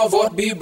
Don't let your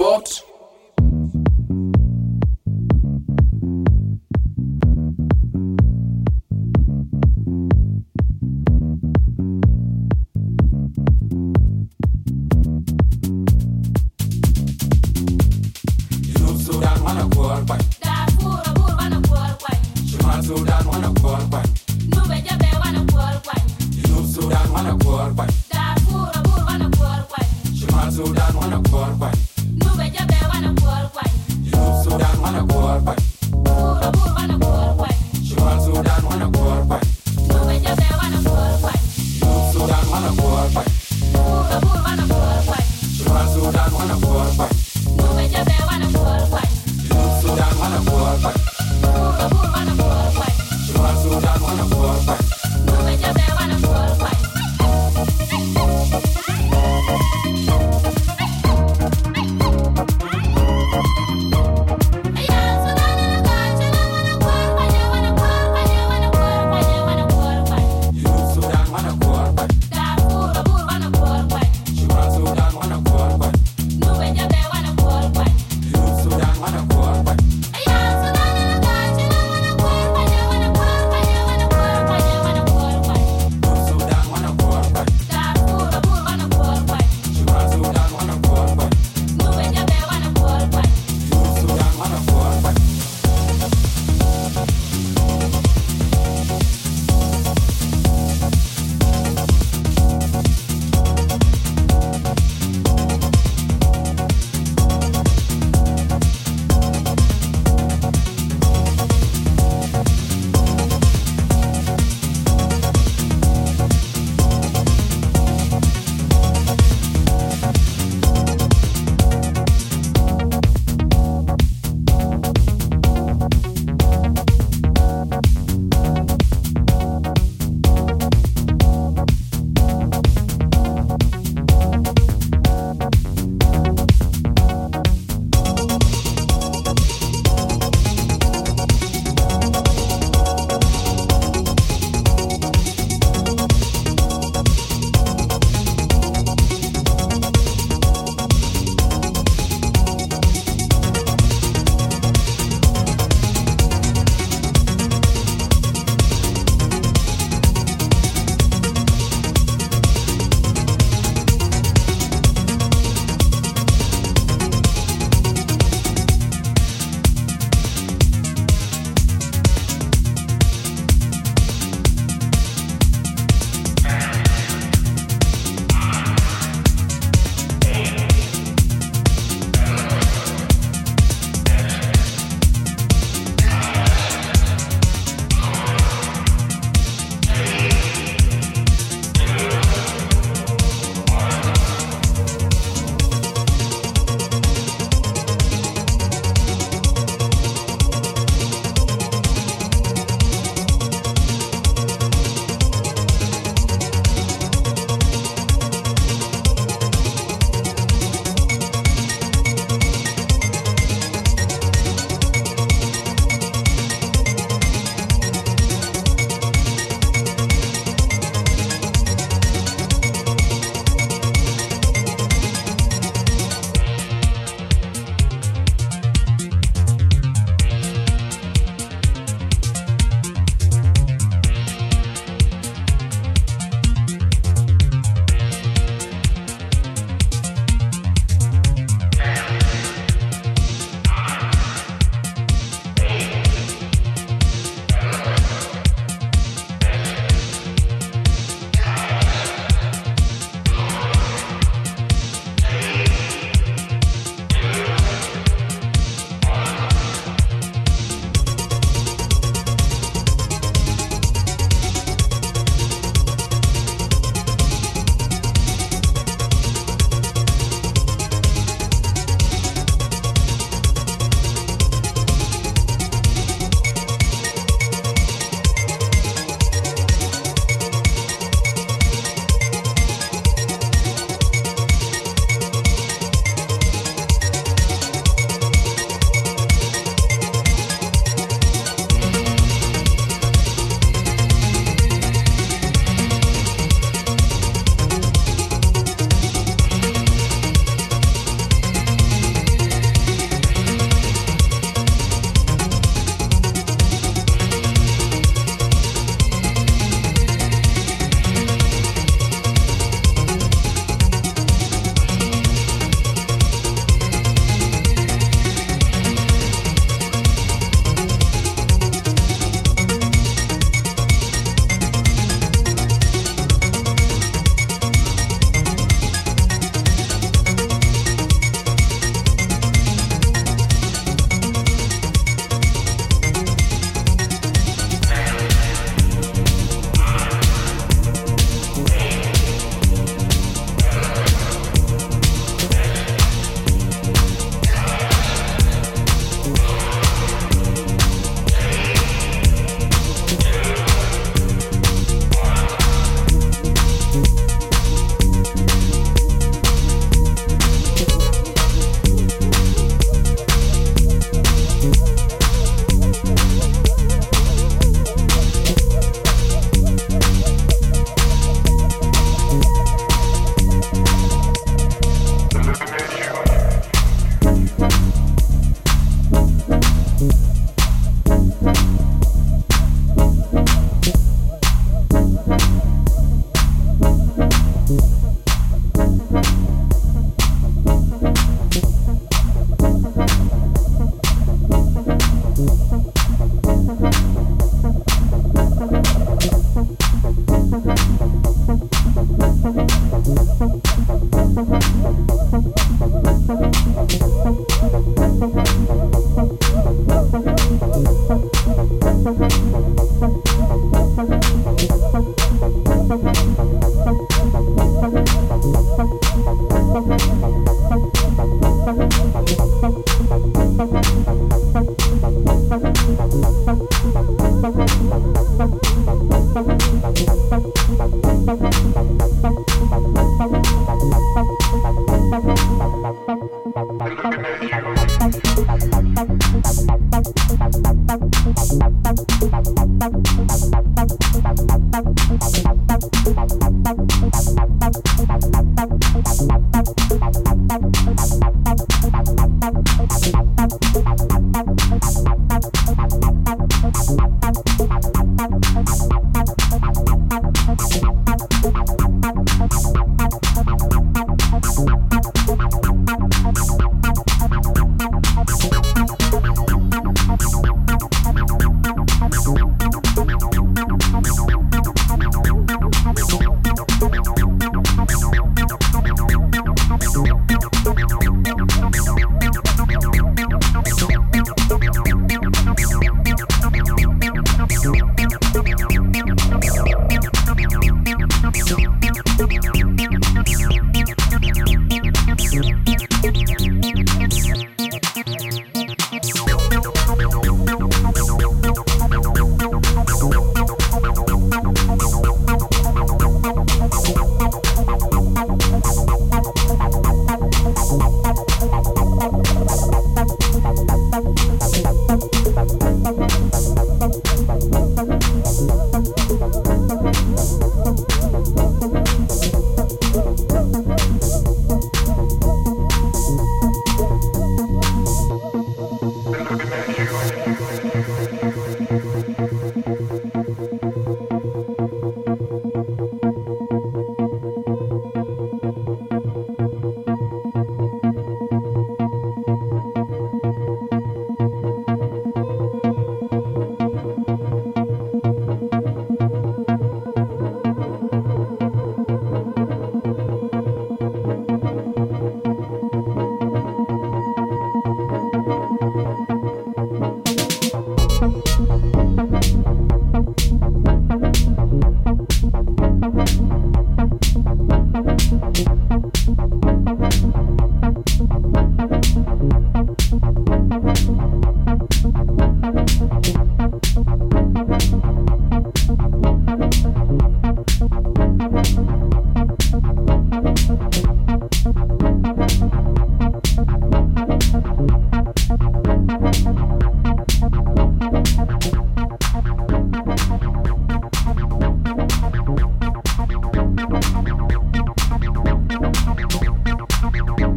you.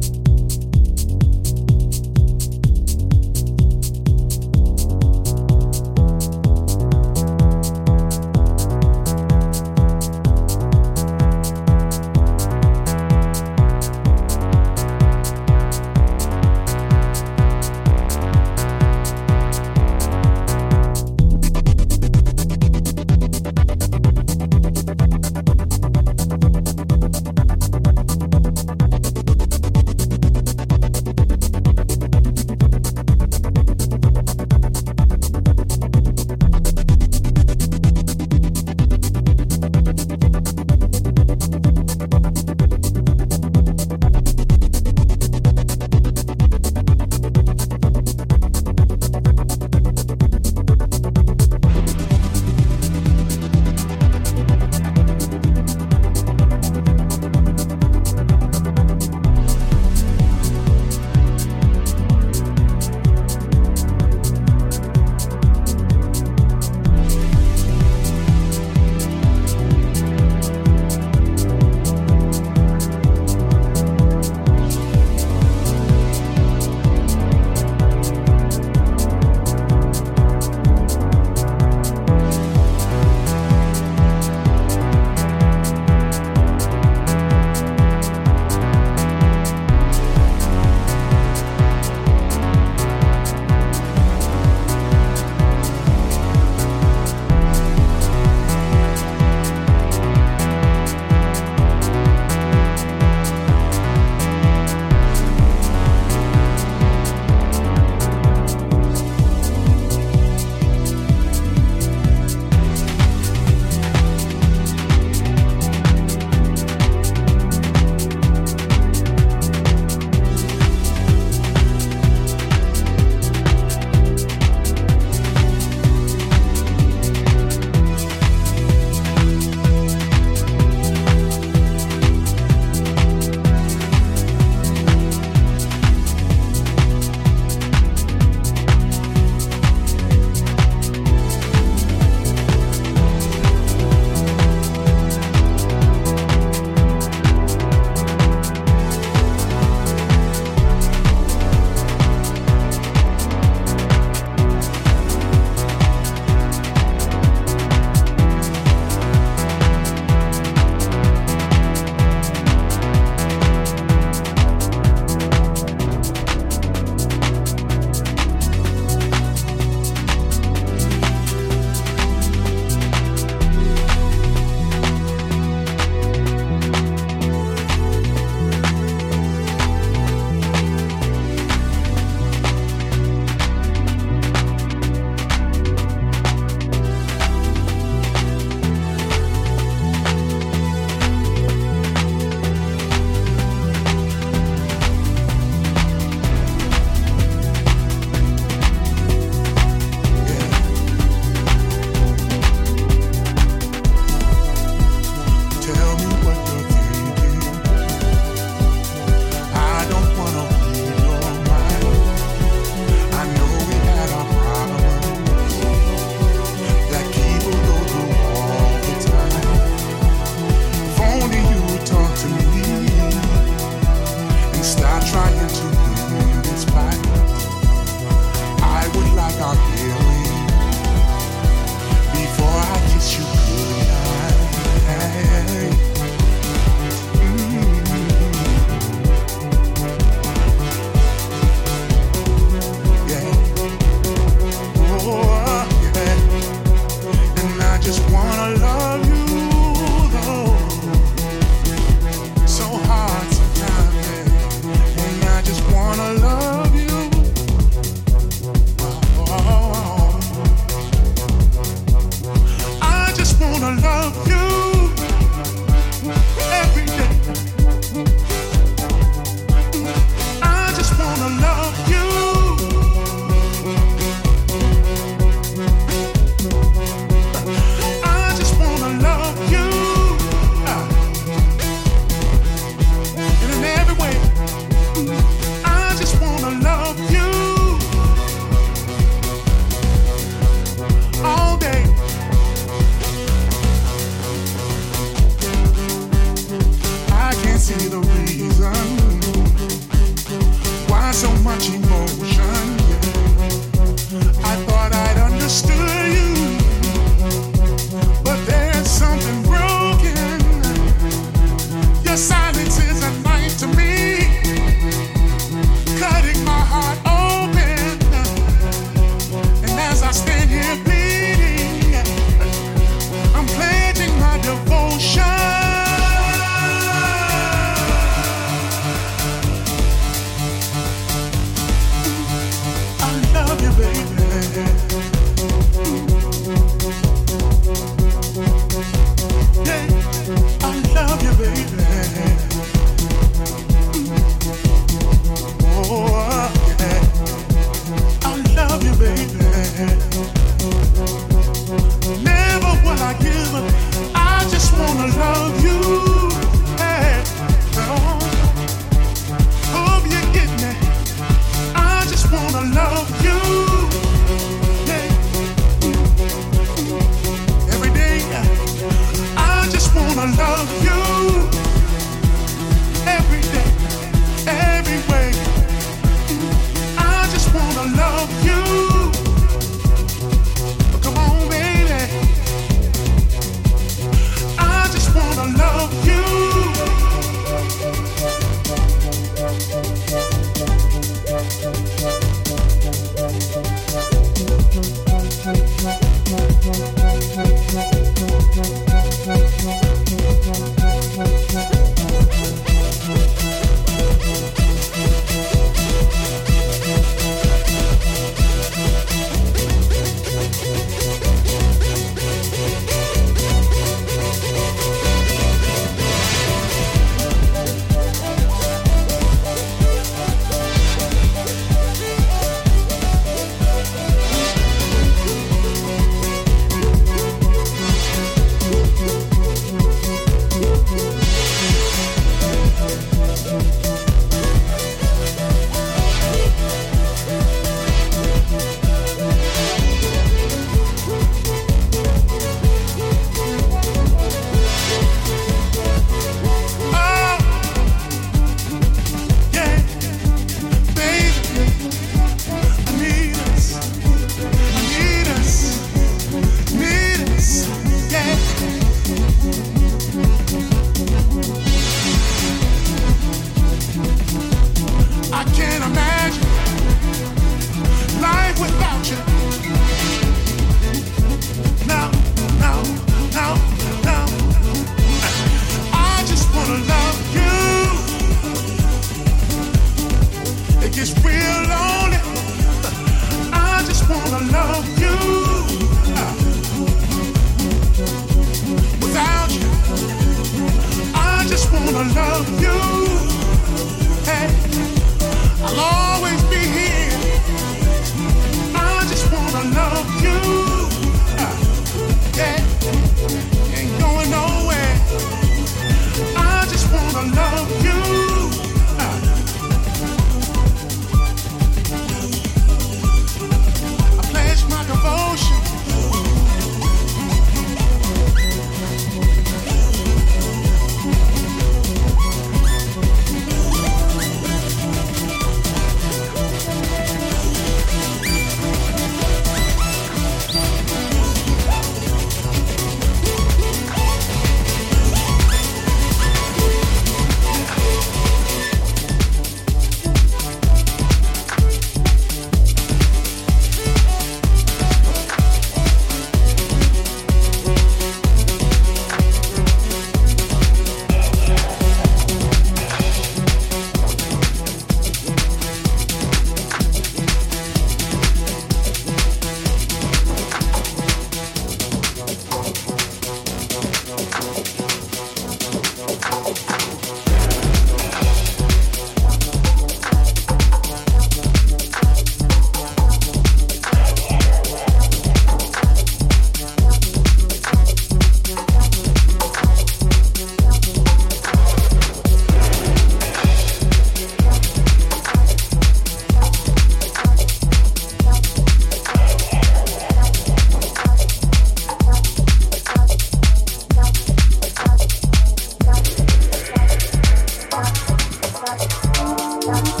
Thank.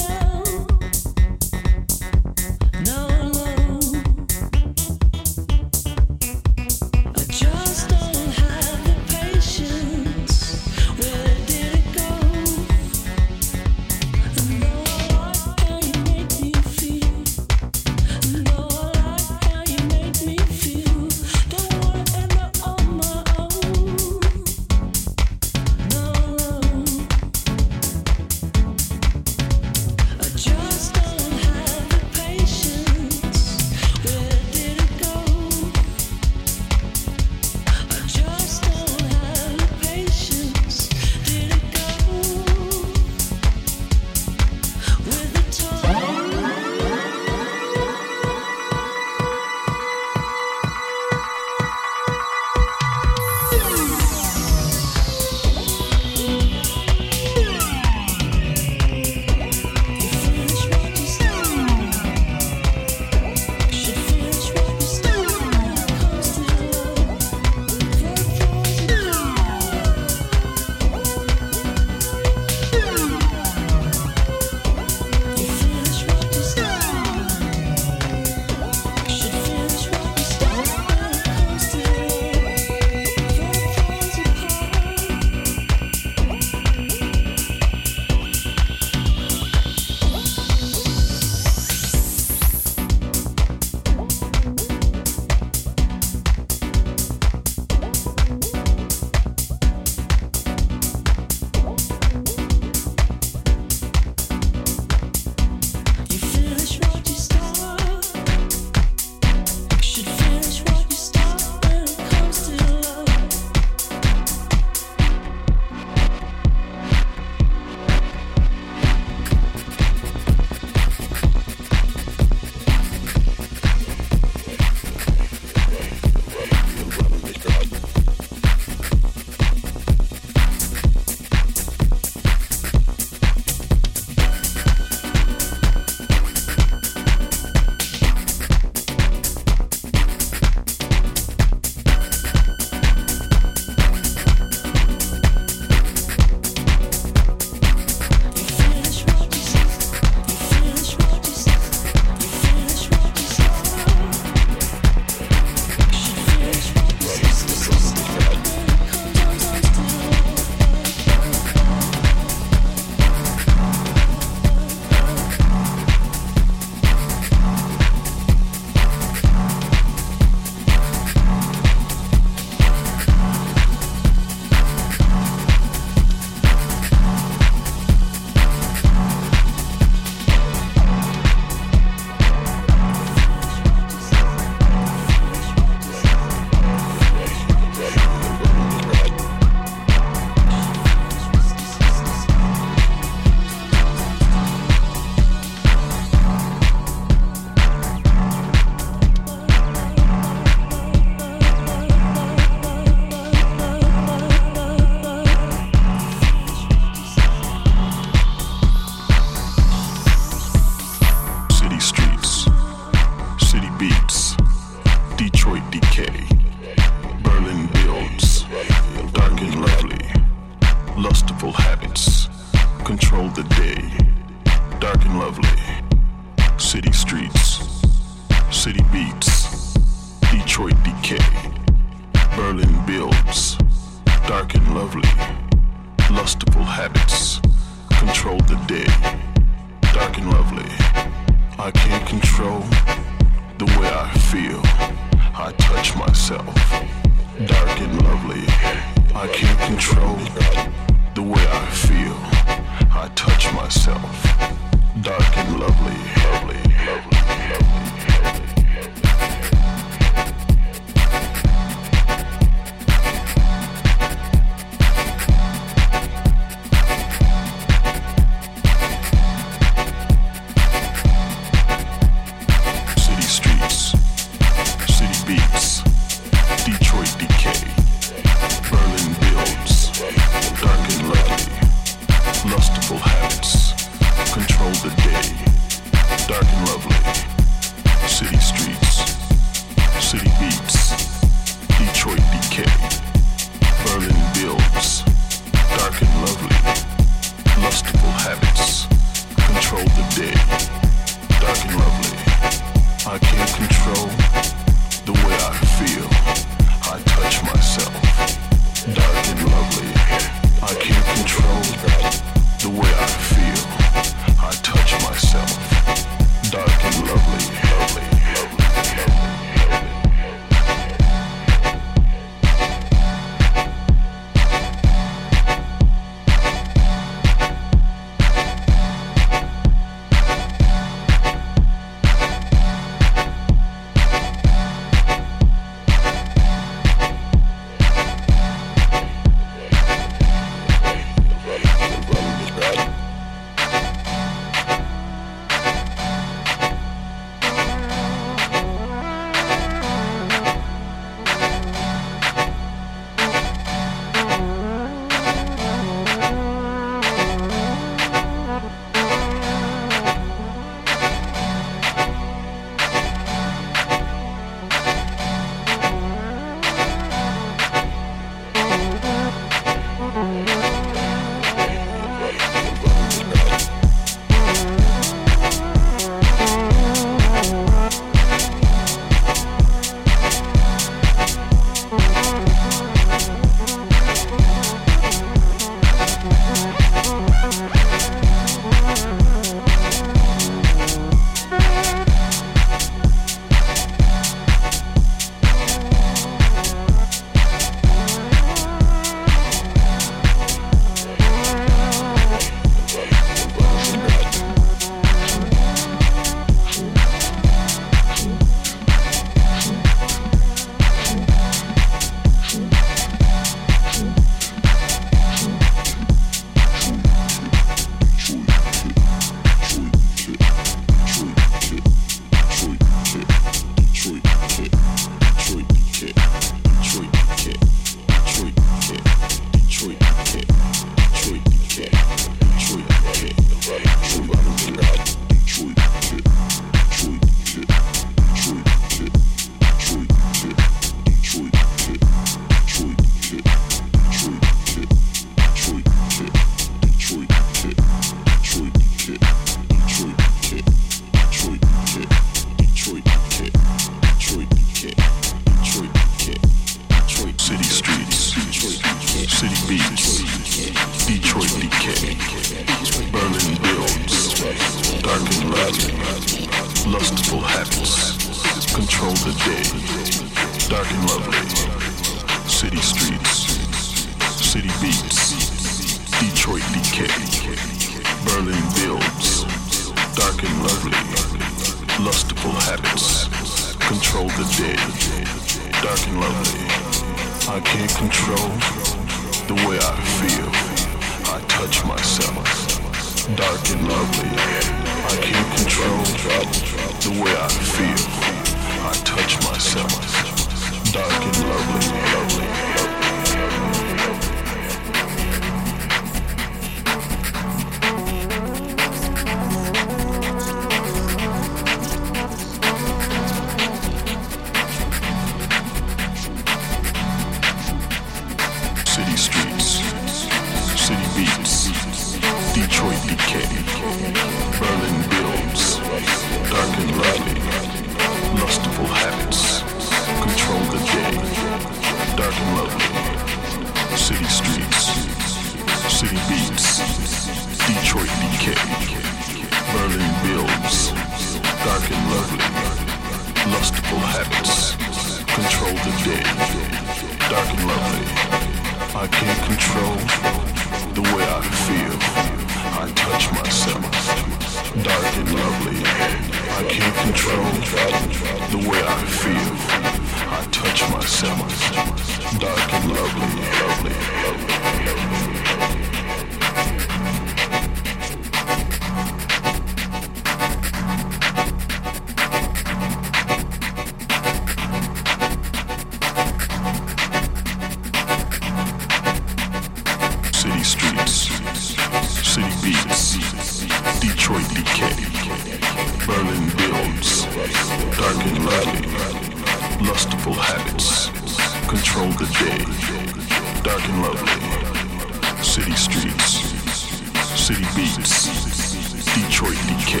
Detroit decay.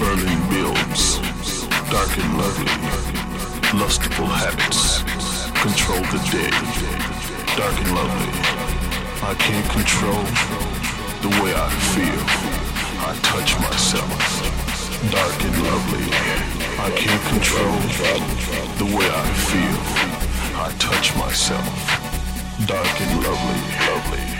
Berlin builds, dark and lovely, lustful habits, control the day, dark and lovely. I can't control the way I feel. I touch myself, dark and lovely. I can't control the way I feel. I touch myself, dark and lovely, lovely,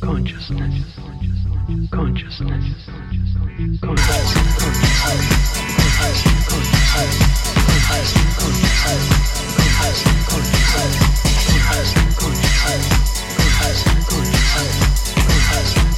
consciousness, consciousness, consciousness, consciousness, consciousness, consciousness, consciousness, Consciousness. Consciousness.